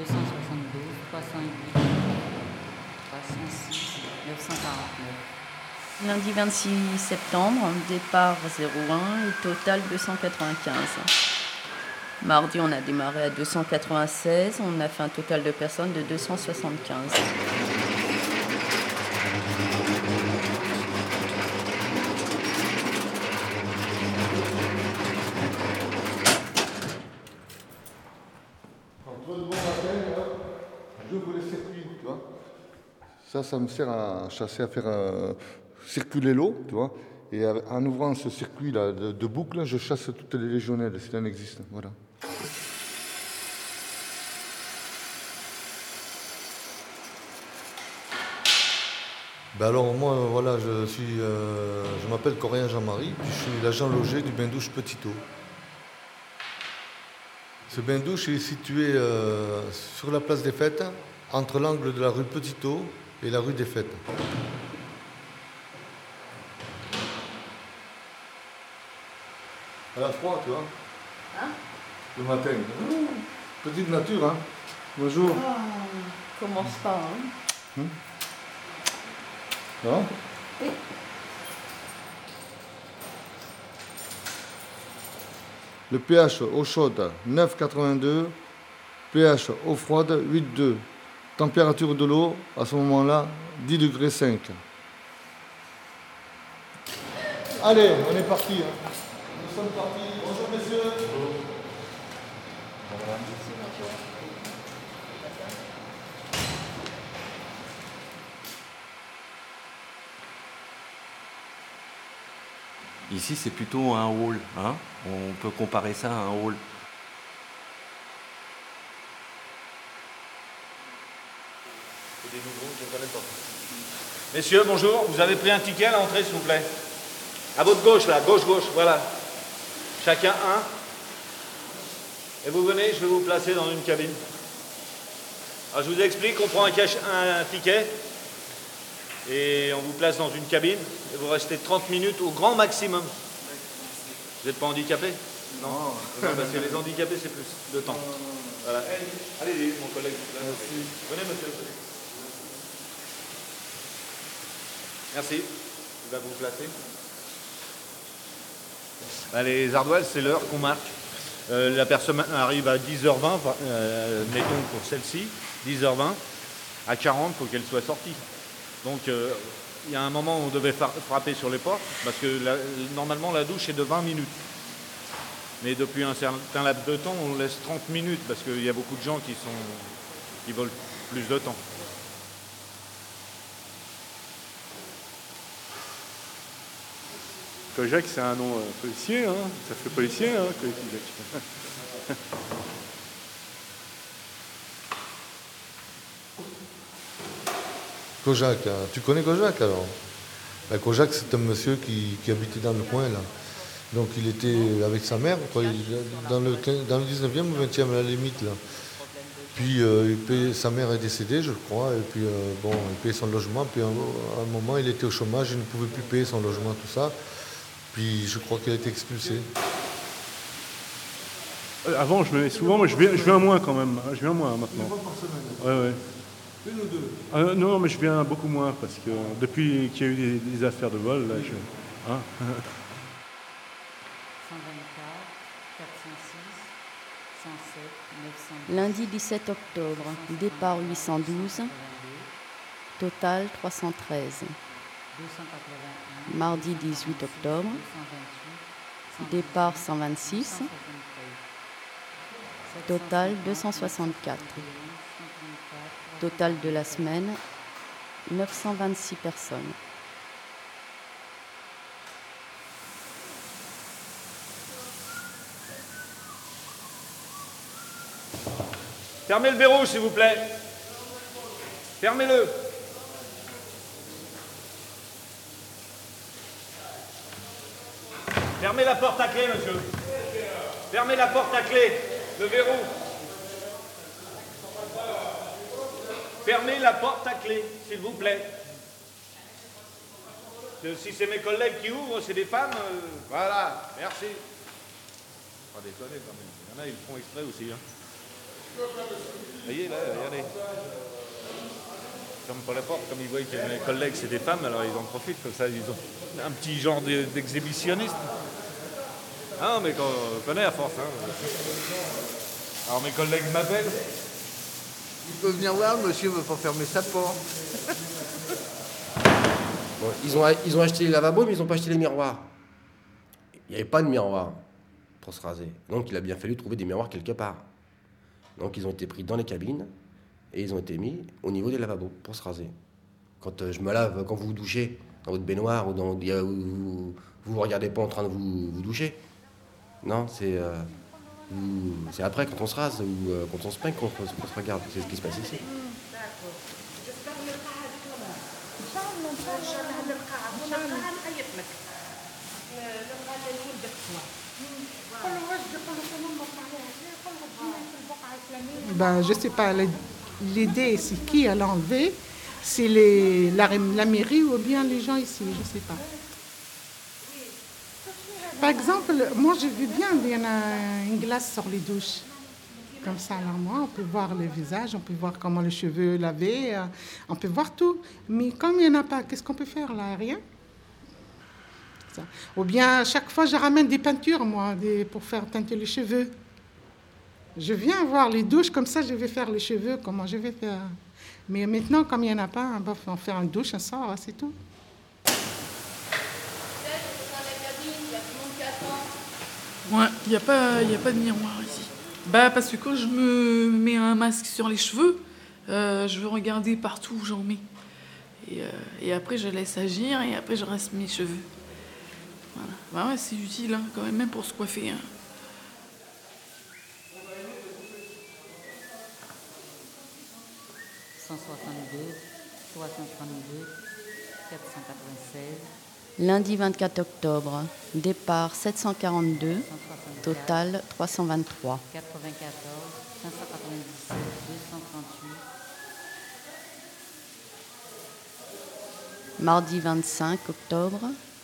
272, 308, 306, 949. Lundi 26 septembre, départ 01 et total 295. Mardi, on a démarré à 296, on a fait un total de personnes de 275. Ça, ça me sert à chasser, à faire euh, circuler l'eau, tu vois. Et en ouvrant ce circuit-là de, de, boucle, je chasse toutes les légionnaires, si elles existent. Voilà. Ben alors moi, voilà, je suis, euh, je m'appelle Coréen Jean-Marie, puis je suis l'agent logé du bain-douche Petito. Ce bain-douche est situé euh, sur la place des Fêtes, entre l'angle de la rue Petito et la rue des Fêtes. À la froid, tu vois. Hein? Le matin. Petite nature, hein. Bonjour. Ah, commence pas, hein? Hum non Oui. Le pH eau chaude 9,82, pH eau froide 8,2. Température de l'eau à ce moment-là 10 degrés 5. Allez, on est parti. Hein. Nous sommes partis. Bonjour messieurs. Ici, c'est plutôt un hall. Hein On peut comparer ça à un hall. Messieurs, bonjour. Vous avez pris un ticket à l'entrée, s'il vous plaît? À votre gauche, là. Gauche, gauche. Voilà. Chacun un. Et vous venez, je vais vous placer dans une cabine. Alors, je vous explique, on prend un, ticket et on vous place dans une cabine et vous restez 30 minutes au grand maximum. Vous n'êtes pas handicapé Non. Parce que les handicapés, c'est plus de temps. Voilà. Allez, mon collègue. Venez, monsieur. Merci. Il va vous placer. Bah, les ardoises, c'est l'heure qu'on marque. Euh, la personne arrive à 10h20, euh, mettons pour celle-ci, 10h20. À 40, il faut qu'elle soit sortie. Donc euh, il y a un moment où on devait frapper sur les portes, parce que normalement la douche est de 20 minutes. Mais depuis un certain laps de temps, on laisse 30 minutes, parce qu'il y a beaucoup de gens qui, sont, qui plus de temps. Kojak, c'est un nom euh, policier, hein ça fait policier, hein, Kojak. Hein. tu connais Kojak alors? Ben, Kojak, c'est un monsieur qui, habitait dans le coin là. Donc il était avec sa mère, dans, le, dans le 19e ou 20e à la limite là. Puis euh, sa mère est décédée, je crois, et puis euh, bon, il payait son logement, puis à un, moment il était au chômage, il ne pouvait plus payer son logement, tout ça. Puis je crois qu'il a été expulsé. Euh, avant, je venais souvent, mais je viens, je viens moins quand même. Je viens moins maintenant. Une fois par semaine. Ouais, ouais. Une ou deux ah, Non, mais je viens beaucoup moins parce que depuis qu'il y a eu des, affaires de vol, là, je. Hein 124, 406, 107, 900. Lundi 17 octobre, départ 812, total 313. Mardi 18 octobre, départ 126, total 264. Total de la semaine, 926 personnes. Fermez le verrou, s'il vous plaît. Fermez-le. Fermez la porte à clé, monsieur. Fermez la porte à clé. Le verrou. Fermez la porte à clé, s'il vous plaît. Si c'est mes collègues qui ouvrent, c'est des femmes. Euh, voilà, merci. Il y en a, ils font exprès aussi. Hein. Voyez là, regardez. ferment pas la porte. Comme ils voient que mes collègues, c'est des femmes, alors ils en profitent. Comme ça, ils ont un petit genre de- d'exhibitionnisme. Ah, mais qu'on connaît à force. hein. Alors mes collègues m'appellent. Il peut venir voir, le monsieur veut pas fermer sa porte. Bon, ils, ont, ils ont acheté les lavabos, mais ils n'ont pas acheté les miroirs. Il n'y avait pas de miroir pour se raser. Donc il a bien fallu trouver des miroirs quelque part. Donc ils ont été pris dans les cabines et ils ont été mis au niveau des lavabos pour se raser. Quand euh, je me lave, quand vous vous douchez dans votre baignoire ou dans, vous, vous vous regardez pas en train de vous, vous doucher. Non, c'est euh, c'est après quand on se rase ou euh, quand on se peigne qu'on se regarde. C'est ce qui se passe ici. Ben, je sais pas, l'idée, c'est qui a enlevé C'est la, la mairie ou bien les gens ici, je sais pas. Par exemple, moi je veux bien, il y en a une glace sur les douches. Comme ça, moi, on peut voir le visage, on peut voir comment les cheveux laver, euh, on peut voir tout. Mais comme il n'y en a pas, qu'est-ce qu'on peut faire là? Rien? Ou bien, chaque fois, je ramène des peintures, moi, pour faire teinter les cheveux. Je viens voir les douches, comme ça, je vais faire les cheveux, comment je vais faire. Mais maintenant, comme il n'y en a pas, on on fait une douche, un sort, c'est tout. Ouais, il n'y a, pas- a pas de miroir ici. Bah, parce que quand je me mets un masque sur les cheveux, euh, je veux regarder partout où j'en mets. Et, euh, et après, je laisse agir et après, je reste mes cheveux. Voilà. Bah ouais, c'est utile hein, quand même, même pour se coiffer. hein. Lundi 24 octobre, départ 742, total 323. 94, 597, 238. Mardi 25 octobre,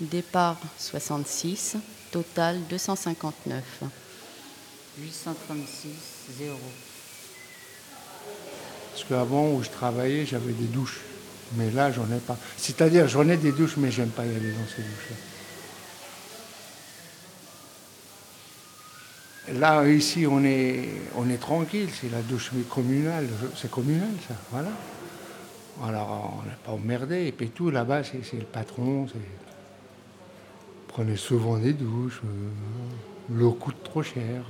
départ 66, total 259. 836, 0. Parce qu'avant, où je travaillais, j'avais des douches. Mais là, j'en ai pas. C'est-à-dire, j'en ai des douches, mais j'aime pas y aller dans ces douches-là. Là, ici, on est, on est tranquille. C'est la douche communale. C'est communal, ça. Voilà. Alors, on n'est pas emmerdé. Et puis tout, là-bas, c'est le patron. Prenez souvent des douches. euh, L'eau coûte trop cher.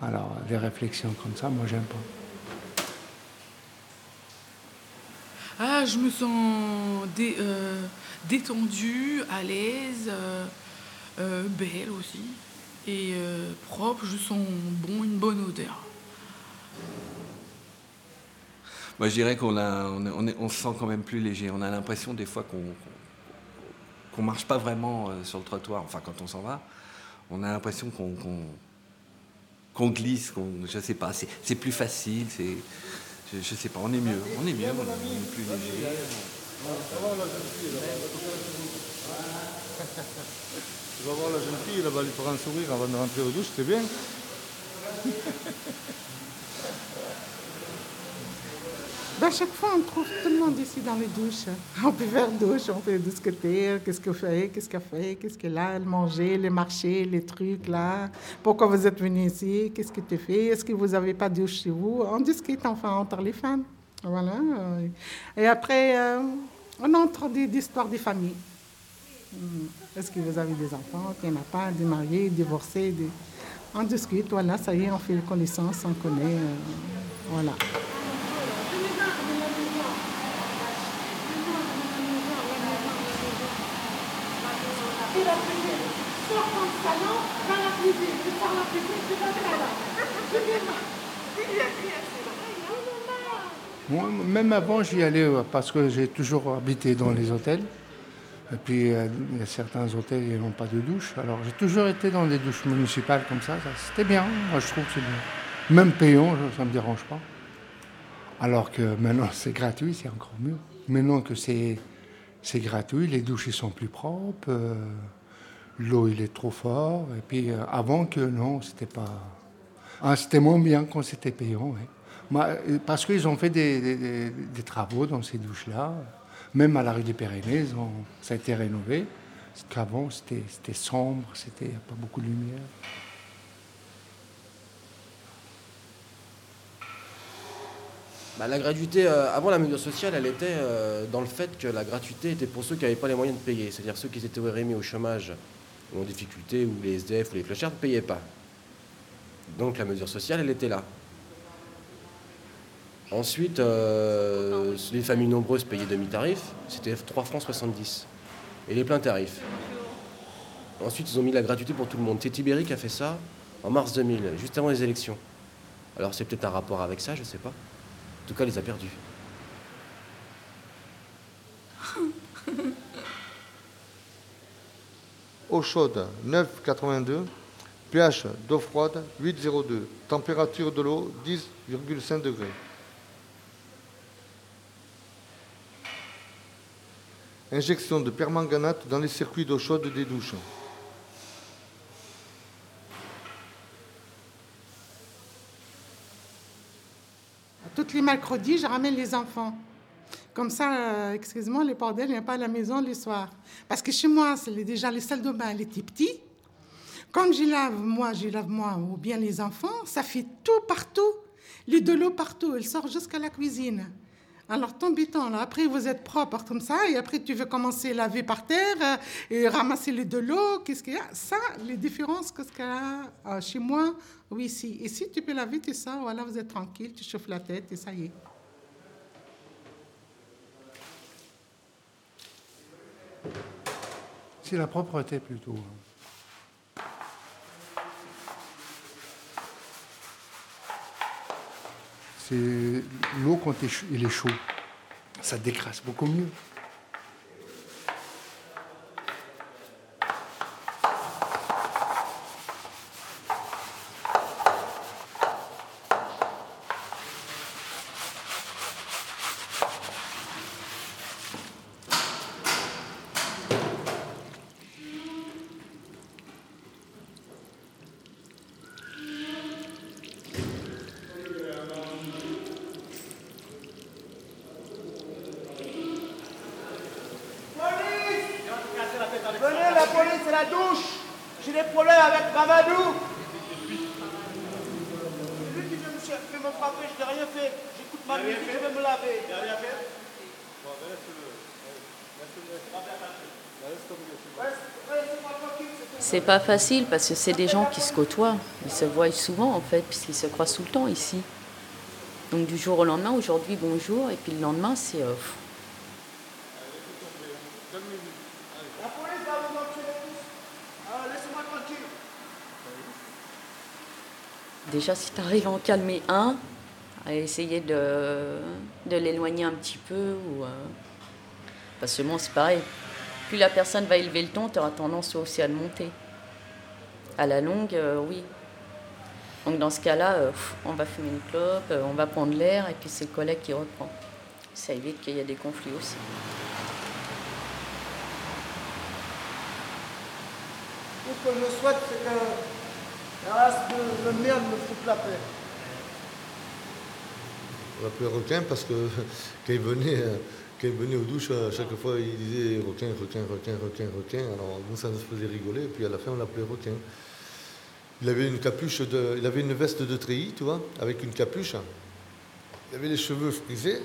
Alors, des réflexions comme ça, moi, j'aime pas. Ah, je me sens euh, détendue, à l'aise, euh, euh, belle aussi. Et propre, je sens bon, une bonne odeur. Moi, je dirais qu'on on, se sent quand même plus léger. On a l'impression des fois qu'on qu'on marche pas vraiment sur le trottoir. Enfin, quand on s'en va, on a l'impression qu'on glisse. Qu'on, je sais pas. C'est, plus facile. Je, je sais pas. On est mieux. On est mieux. On est, plus léger. Tu vas voir la jeune fille, elle va lui faire un sourire avant de rentrer aux douches, c'est bien. Ben, chaque fois, on trouve tout le monde ici dans les douches. On peut faire douche, on peut discuter, qu'est-ce qu'elle fait, qu'est-ce qu'elle fait, qu'est-ce qu'elle a, elle manger, les marchés, les trucs là. Pourquoi vous êtes venu ici, qu'est-ce que tu fais, est-ce que vous n'avez pas de douche chez vous? On discute enfin entre les femmes. Voilà. Et après, euh, on entre des, des histoires des familles. Mhm. Est-ce que vous avez des enfants, qu'il n'y en a pas, des mariés, divorcés. On discute, voilà, ça y est, on fait connaissance, on connaît. euh, voilà. Même avant, j'y allais euh, parce que j'ai toujours habité dans les hôtels. Et puis, euh, il y a certains hôtels qui n'ont pas de douche. Alors, j'ai toujours été dans des douches municipales comme ça. C'était bien. Moi, je trouve que c'est bien. Même payant, ça ne me dérange pas. Alors que maintenant, c'est gratuit, c'est encore mieux. Maintenant que c'est c'est gratuit, les douches ils sont plus propres, euh, l'eau il est trop fort. Et puis, euh, avant que non, c'était pas. Ah, c'était moins bien quand c'était payant. Moi, euh, Parce qu'ils ont fait des, travaux dans ces douches-là. Même à la rue des Pyrénées, ça a été rénové. Qu'avant, c'était c'était sombre, c'était pas beaucoup de lumière. Bah, la gratuité, euh, avant la mesure sociale, elle était dans le fait que la gratuité était pour ceux qui n'avaient pas les moyens de payer. C'est-à-dire ceux qui étaient remis au chômage ou en difficulté, ou les SDF ou les clochards ne payaient pas. Donc la mesure sociale, elle était là. Ensuite, euh, les familles nombreuses payaient demi-tarif, c'était 3 francs 70. Et les pleins tarifs. Ensuite, ils ont mis la gratuité pour tout le monde. C'est Tibéri qui a fait ça en mars 2000, juste avant les élections. Alors c'est peut-être un rapport avec ça, je ne sais pas. En tout cas, il les a perdus. Eau chaude 9,82. pH d'eau froide 8,02. Température de l'eau 10,5 degrés. Injection de permanganate dans les circuits d'eau chaude des douches. Tous les mercredis, je ramène les enfants. Comme ça, excuse-moi, les bordels, il n'y pas à la maison le soir. Parce que chez moi, c'est déjà les salles de bain, elle était petite. Comme je lave moi, je lave moi ou bien les enfants, ça fait tout partout. Les de l'eau partout, elle sort jusqu'à la cuisine. Alors, ton béton, là, après, vous êtes propre comme ça, et après, tu veux commencer à laver par terre euh, et ramasser les de l'eau. Qu'est-ce qu'il y a? Ça, les différences, qu'est-ce qu'il y a euh, chez moi ou ici. Ici, tu peux laver tout ça, voilà, vous êtes tranquille, tu chauffes la tête et ça y est. C'est la propreté plutôt. C'est l'eau quand il est chaud-. Ça décrasse beaucoup mieux. Venez, la police, c'est la douche. J'ai des problèmes avec Ramadou. C'est lui qui veut me, cher- veut me frapper, je n'ai rien fait. J'écoute ma musique, je vais me laver. Il rien fait C'est pas facile parce que c'est des gens qui se côtoient. Ils se voient souvent en fait, puisqu'ils se croisent tout le temps ici. Donc du jour au lendemain, aujourd'hui bonjour, et puis le lendemain c'est. tranquille. déjà si tu arrives à en calmer un, à essayer de, de l'éloigner un petit peu, ou. parce que bon, c'est pareil. Plus la personne va élever le ton, tu auras tendance aussi à le monter. À la longue, euh, oui. Donc dans ce cas-là, euh, on va fumer une clope, euh, on va prendre l'air, et puis c'est le collègue qui reprend. Ça évite qu'il y ait des conflits aussi. Ce que je souhaite, c'est que la race de merde me foute la paix. On l'appelait requin parce que quand il venait, euh, quand il venait aux douches, à chaque fois il disait requin, requin, requin, requin, requin. Alors nous ça nous faisait rigoler et puis à la fin on l'appelait requin. Il avait une capuche, de, il avait une veste de treillis, avec une capuche. Il avait les cheveux frisés,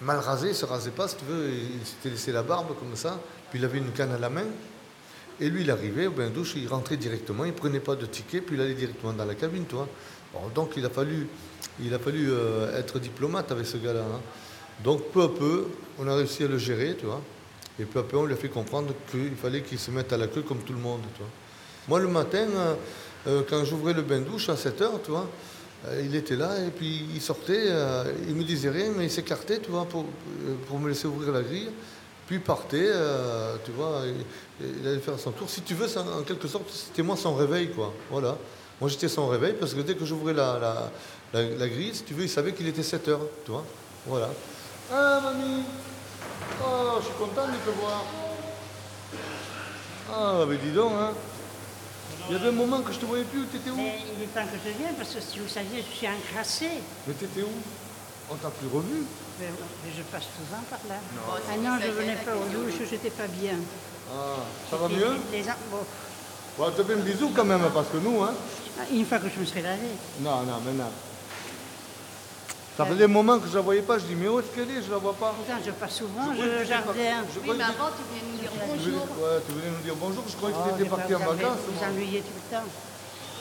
mal rasés, il ne se rasait pas, si tu veux, il s'était laissé la barbe comme ça, puis il avait une canne à la main. Et lui, il arrivait au bain douche, il rentrait directement, il prenait pas de ticket, puis il allait directement dans la cabine. Donc il a fallu, il a fallu euh, être diplomate avec ce gars-là. hein. Donc peu à peu, on a réussi à le gérer, tu vois. Et peu à peu, on lui a fait comprendre qu'il fallait qu'il se mette à la queue comme tout le monde, tu vois. Moi, le matin, euh, euh, quand j'ouvrais le bain douche à 7 heures, tu vois, il était là et puis il sortait, il me disait rien, mais il s'écartait, tu vois, pour, pour me laisser ouvrir la grille. Puis partait, tu vois, il, allait faire son tour. Si tu veux, en quelque sorte, c'était moi son réveil, quoi. Voilà. Moi, j'étais son réveil parce que dès que j'ouvrais la, la, la- la grille, si tu veux, il savait qu'il était 7 heures, tu vois. Voilà. Ah, mamie Oh, je suis content de te voir. Ah, mais dis donc, hein Il y avait un moment que je te voyais plus, t'étais où? Mais il est temps que je vienne parce que si vous saviez, je suis encrassée. Mais t'étais où? On t'a plus revu Mais, mais je passe souvent par là. Ah non, je venais pas aux douches, j'étais pas bien. Ah, ça va mieux? Les, les en- bon, Bon, te fais un bisou quand même, parce que nous, hein Une fois que je me serai lavée. Non, non, maintenant. Ça faisait un moment que je la voyais pas, je dis, mais où est-ce qu'elle est? Je la vois pas. Je passe souvent, Je je tu jardin. je que tu- avant, tu viens nous dire Tu voulais- Ouais, tu venais nous dire bonjour, je croyais Oh, que tu j'ai étais parti en vacances. Vous moi. ennuyez tout le temps.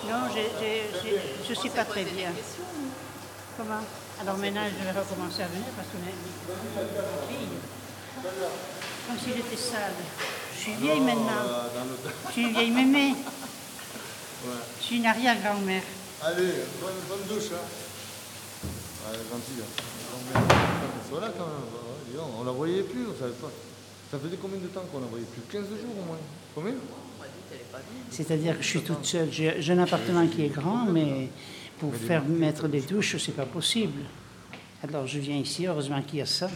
Non, je suis pas très bien. Comment? Alors maintenant, je vais recommencer à venir parce que mes mes filles, comme si j'étais sale. Je suis vieille maintenant. Euh, Je suis une vieille mémé. Ouais. Je suis une arrière-grand-mère. Allez, bonne, bonne douche. Hein. Ouais, gentil. Hein. Grand-mère. Voilà quand même. on la voyait plus, on savait pas. Ça faisait combien de temps qu'on la voyait plus? 15 jours au moins. Combien? C'est-à-dire que je suis toute seule. J'ai j'ai un appartement qui est grand, mais pour faire mettre des douches, c'est pas possible. Alors je viens ici, heureusement qu'il y a ça.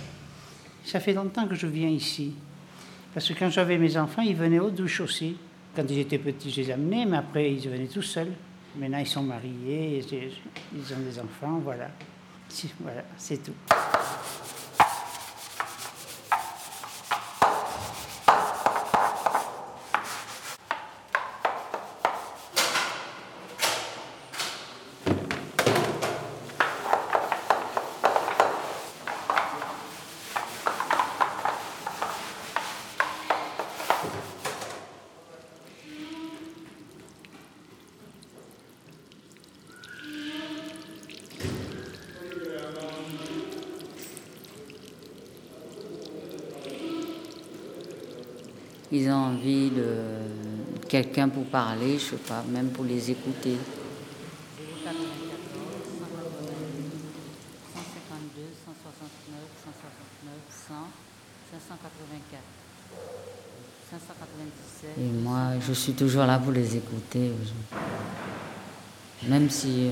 Ça fait longtemps que je viens ici. Parce que quand j'avais mes enfants, ils venaient aux douches aussi. Quand ils étaient petits, je les amenais, mais après, ils venaient tout seuls. Maintenant, ils sont mariés, ils ont des enfants, voilà. Voilà, c'est tout. Ont envie de quelqu'un pour parler, je sais pas, même pour les écouter. 152, 169, 169, 100, 584, 597. Et moi, je suis toujours là pour les écouter. Même si euh,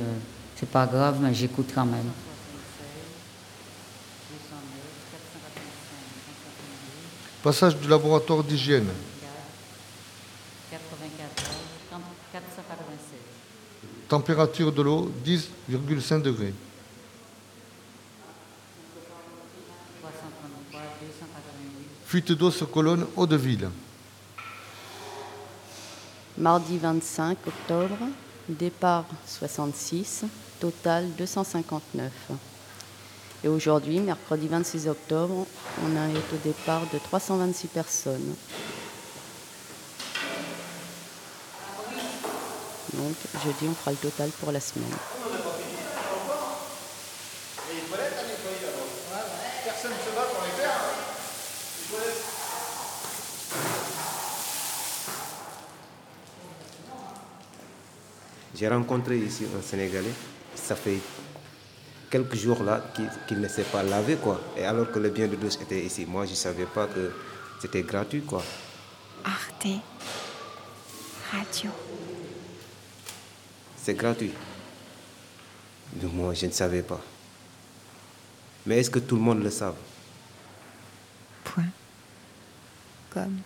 c'est pas grave, mais j'écoute quand même. Passage du laboratoire d'hygiène. 94, 496. Température de l'eau 10,5 degrés. 333, 288. Fuite d'eau sur colonne Eau-de-Ville. Mardi 25 octobre, départ 66, total 259. Et aujourd'hui, mercredi 26 octobre, on a été au départ de 326 personnes. Donc jeudi, on fera le total pour la semaine. Personne ne se bat pour les. J'ai rencontré ici un Sénégalais, ça fait quelques jours là qu'il ne s'est pas lavé quoi. Et alors que le bien de douche était ici, moi je ne savais pas que c'était gratuit quoi. Arte Radio. C'est gratuit. Donc moi je ne savais pas. Mais est-ce que tout le monde le savent? Point. Comme.